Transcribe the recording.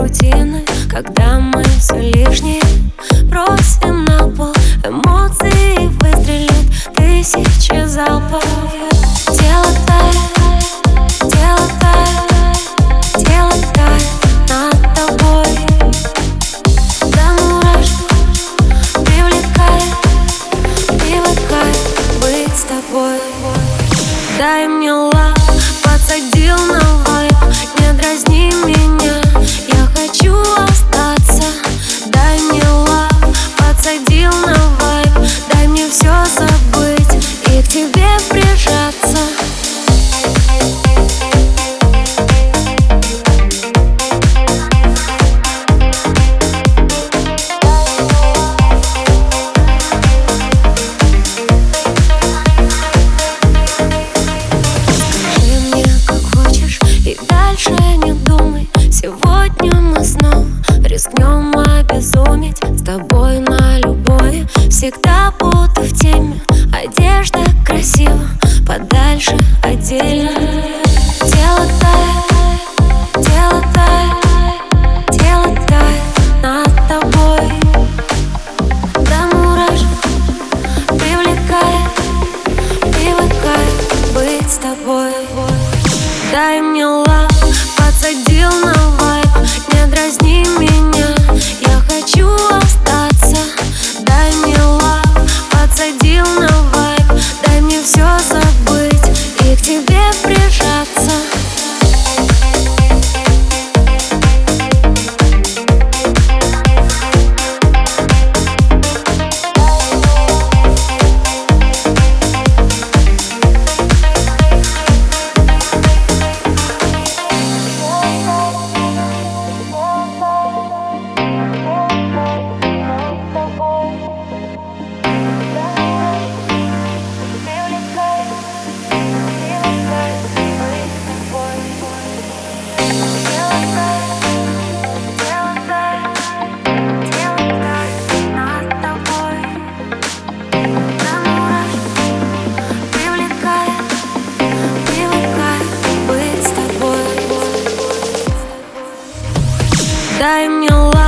рутины Когда мы все лишние, просим. рискнем мы снова, рискнем обезуметь С тобой на любое, всегда буду в теме Одежда красива, подальше отдельно Дай мне лайк